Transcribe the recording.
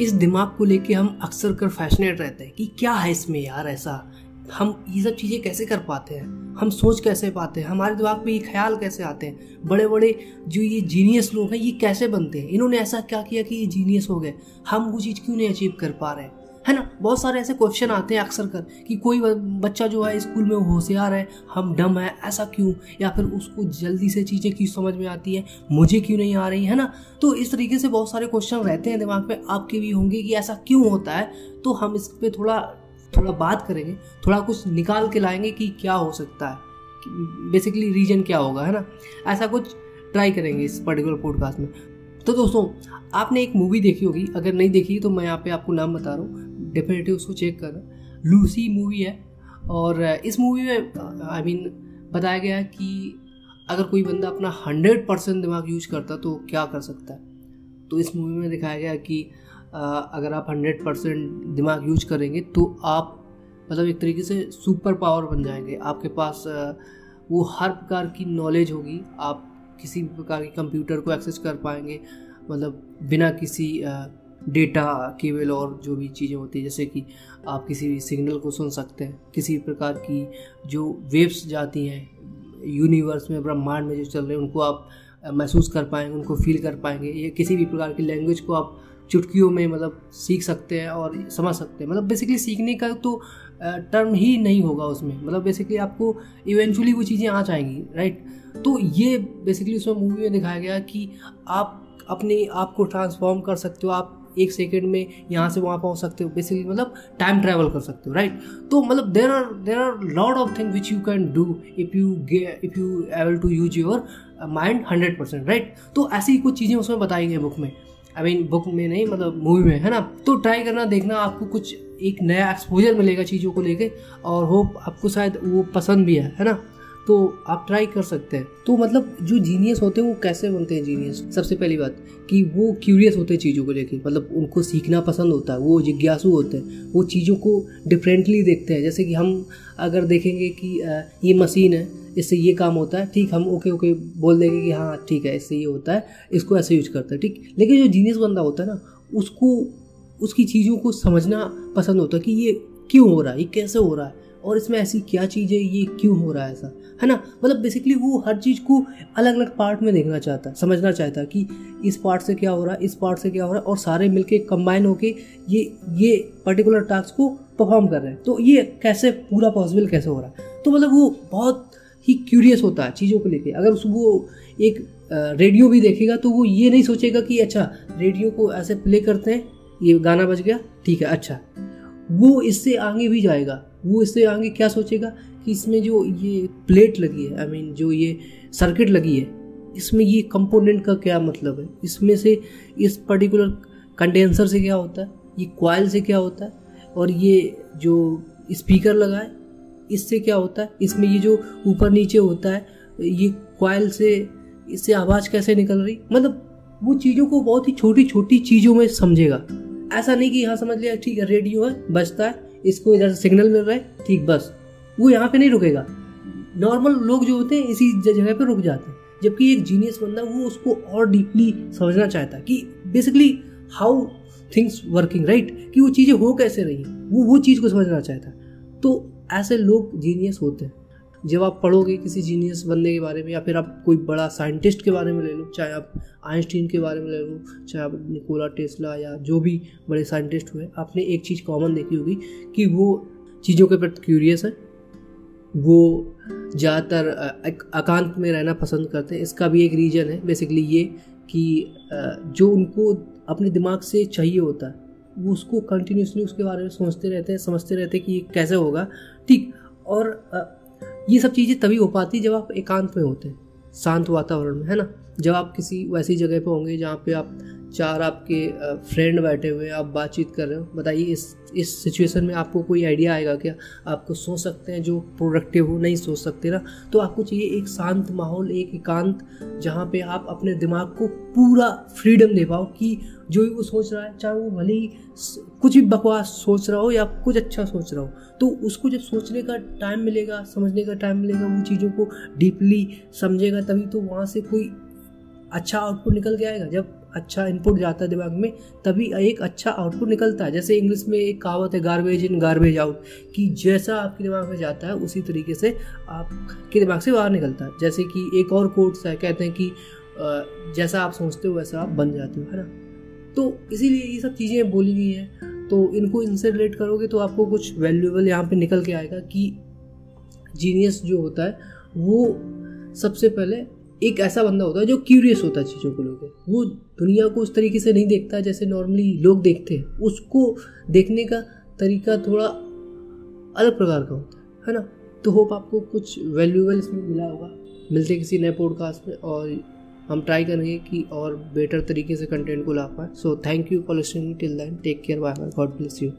इस दिमाग को लेके हम अक्सर कर फैशनेट रहते हैं कि क्या है इसमें यार ऐसा? हम ये सब चीज़ें कैसे कर पाते हैं? हम सोच कैसे पाते हैं? हमारे दिमाग में ये ख्याल कैसे आते हैं? बड़े बड़े जो ये जीनियस लोग हैं, ये कैसे बनते हैं? इन्होंने ऐसा क्या किया कि ये जीनियस हो गए? हम वो चीज़ क्यों नहीं अचीव कर पा रहे हैं? है ना? बहुत सारे ऐसे क्वेश्चन आते हैं अक्सर कर कि कोई बच्चा जो है स्कूल में होशियार है, हम डम है, ऐसा क्यों? या फिर उसको जल्दी से चीज़ें क्यों समझ में आती है? मुझे क्यों नहीं आ रही, है ना? तो इस तरीके से बहुत सारे क्वेश्चन रहते हैं दिमाग में, आपके भी होंगे कि ऐसा क्यों होता है? तो हम इस पर थोड़ा थोड़ा बात करेंगे, थोड़ा कुछ निकाल के लाएँगे कि क्या हो सकता है। बेसिकली रीजन क्या होगा, है ना? ऐसा कुछ ट्राई करेंगे इस पर्टिकुलर पॉडकास्ट में। तो दोस्तों, आपने एक मूवी देखी होगी, अगर नहीं देखी तो मैं यहाँ पे आपको नाम बता रहा हूँ। डेफिनेटली उसको चेक करना लूसी मूवी है और इस मूवी में आई मीन बताया गया कि अगर कोई बंदा अपना हंड्रेड परसेंट दिमाग यूज़ करता तो क्या कर सकता है? तो इस मूवी में दिखाया गया कि अगर आप हंड्रेड परसेंट दिमाग यूज़ करेंगे तो आप मतलब एक तरीके से सुपर पावर बन जाएँगे। आपके पास वो हर प्रकार की नॉलेज होगी। आप किसी भी प्रकार के कंप्यूटर को एक्सेस कर पाएँगे। मतलब बिना किसी डेटा केवल और जो भी चीज़ें होती है, जैसे कि आप किसी भी सिग्नल को सुन सकते हैं, किसी प्रकार की जो वेव्स जाती हैं, यूनिवर्स में, ब्रह्मांड में जो चल रहे हैं, उनको आप महसूस कर पाएँगे, उनको फील कर पाएँगे। या किसी भी प्रकार की लैंग्वेज को आप चुटकियों में मतलब सीख सकते हैं और समझ सकते हैं। मतलब बेसिकली सीखने का तो टर्म ही नहीं होगा उसमें। मतलब बेसिकली आपको इवेंचुअली वो चीज़ें आ जाएँगी राइट तो ये बेसिकली उसमें मूवी में दिखाया गया कि आप अपने आप को ट्रांसफॉर्म कर सकते हो, आप एक सेकेंड में यहाँ से वहाँ पहुँच सकते हो बेसिकली मतलब टाइम ट्रैवल कर सकते हो राइट तो मतलब there are there are lot of thing which you can do if you if you able to use your mind hundred percent right तो ऐसी ही कुछ चीज़ें उसमें बताई गई बुक में। आई मीन बुक में नहीं मतलब मूवी में, है ना? तो ट्राई करना, देखना, आपको कुछ एक नया एक्सपोजर मिलेगा चीज़ों को लेके, और होप आपको शायद वो पसंद भी है है ना? तो आप ट्राई कर सकते हैं। तो मतलब जो जीनियस होते हैं, वो कैसे बनते हैं जीनियस सबसे पहली बात कि वो क्यूरियस होते हैं चीज़ों को लेके। मतलब उनको सीखना पसंद होता है, वो जिज्ञासु होते हैं, वो चीज़ों को डिफरेंटली देखते हैं। जैसे कि हम अगर देखेंगे कि ये मशीन है, इससे ये काम होता है, ठीक, हम ओके ओके बोल देंगे कि हाँ ठीक है, इससे ये होता है, इसको ऐसे यूज़ करते हैं, ठीक। लेकिन जो जीनियस बंदा होता है ना, उसको, उसकी चीज़ों को समझना पसंद होता है कि ये क्यों हो रहा है, ये कैसे हो रहा है। और इसमें ऐसी क्या चीज़ है, ये क्यों हो रहा है ऐसा? है ना? मतलब बेसिकली वो हर चीज़ को अलग अलग पार्ट में देखना चाहता है समझना चाहता है कि इस पार्ट से क्या हो रहा है इस पार्ट से क्या हो रहा है और सारे मिलके कंबाइन होके ये ये पर्टिकुलर टास्क को परफॉर्म कर रहे हैं। तो ये कैसे, पूरा पॉसिबल कैसे हो रहा है? तो मतलब वो बहुत ही क्यूरियस होता है चीज़ों को लेके। अगर वो एक रेडियो भी देखेगा तो वो ये नहीं सोचेगा कि अच्छा रेडियो को ऐसे प्ले करते हैं, ये गाना बज गया, ठीक है अच्छा। वो इससे आगे भी जाएगा। वो इससे आगे क्या सोचेगा कि इसमें जो ये प्लेट लगी है आई I मीन mean, जो ये सर्किट लगी है इसमें ये कंपोनेंट का क्या मतलब है? इसमें से इस पर्टिकुलर कंडेंसर से क्या होता है? ये क्वाइल से क्या होता है? और ये जो स्पीकर लगा है इससे क्या होता है? इसमें ये जो ऊपर नीचे होता है ये क्वाइल से इससे आवाज़ कैसे निकल रही? मतलब वो चीज़ों को बहुत ही छोटी छोटी चीज़ों में समझेगा। ऐसा नहीं कि यहाँ समझ लिया ठीक है रेडियो है बजता है इसको इधर से सिग्नल मिल रहा है, ठीक, बस। वो यहाँ पे नहीं रुकेगा। नॉर्मल लोग जो होते हैं, इसी जगह पे रुक जाते हैं। जबकि एक जीनियस बंदा, वो उसको और डीपली समझना चाहता है कि basically how things working right कि वो चीज़ें हो कैसे रही वो वो चीज़ को समझना चाहता है। तो ऐसे लोग जीनियस होते हैं। जब आप पढ़ोगे किसी जीनियस बंदे के बारे में, या फिर आप कोई बड़ा साइंटिस्ट के बारे में ले लो, चाहे आप आइंस्टीन के बारे में ले लो, चाहे आप निकोला टेस्ला या जो भी बड़े साइंटिस्ट हुए, आपने एक चीज़ कॉमन देखी होगी कि वो चीज़ों के प्रति क्यूरियस है। वो ज़्यादातर एकांत में रहना पसंद करते हैं। इसका भी एक रीज़न है बेसिकली ये कि जो उनको अपने दिमाग से चाहिए होता है, वो उसको कंटिन्यूसली उसके बारे में सोचते रहते हैं, समझते रहते हैं कि ये कैसे होगा। ठीक, और ये सब चीज़ें तभी हो पाती जब आप एकांत में होते हैं, शांत वातावरण में, है ना? जब आप किसी वैसी जगह पे होंगे जहाँ पे आप चार आपके फ्रेंड बैठे हुए हैं, आप बातचीत कर रहे हो। बताइए, इस इस सिचुएशन में आपको कोई आइडिया आएगा क्या? आपको सोच सकते हैं जो प्रोडक्टिव हो, नहीं सोच सकते ना? तो आपको चाहिए एक शांत माहौल, एक एकांत, जहाँ पे आप अपने दिमाग को पूरा फ्रीडम दे पाओ कि जो भी वो सोच रहा है, चाहे वो भले ही कुछ भी बकवास सोच रहा हो या कुछ अच्छा सोच रहा हो तो उसको जब सोचने का टाइम मिलेगा, समझने का टाइम मिलेगा, वो चीज़ों को डीपली समझेगा, तभी तो वहाँ से कोई अच्छा आउटपुट निकल के आएगा। जब अच्छा इनपुट जाता है दिमाग में, तभी एक अच्छा आउटपुट निकलता है। जैसे इंग्लिश में एक कहावत है गार्बेज इन गार्बेज आउट कि जैसा आपके दिमाग में जाता है, उसी तरीके से आपके दिमाग से बाहर निकलता है। जैसे कि एक और कोट्स है, कहते हैं कि जैसा आप सोचते हो, वैसा आप बन जाते हो। है ना? तो इसीलिए ये सब चीज़ें बोली गई हैं। तो इनको इनसे रिलेट करोगे तो आपको कुछ वैल्यूएबल यहाँ पे निकल के आएगा कि जीनियस जो होता है, वो सबसे पहले एक ऐसा बंदा होता है जो क्यूरियस होता है चीज़ों को लेकर वो दुनिया को उस तरीके से नहीं देखता जैसे नॉर्मली लोग देखते हैं। उसको देखने का तरीका थोड़ा अलग प्रकार का होता है है ना? तो होप आपको कुछ वैल्यूएबल इसमें मिला होगा। मिलते किसी नए पॉडकास्ट में और हम ट्राई करेंगे कि और बेटर तरीके से कंटेंट को ला पाए। So thank you for listening till then take care bye God bless you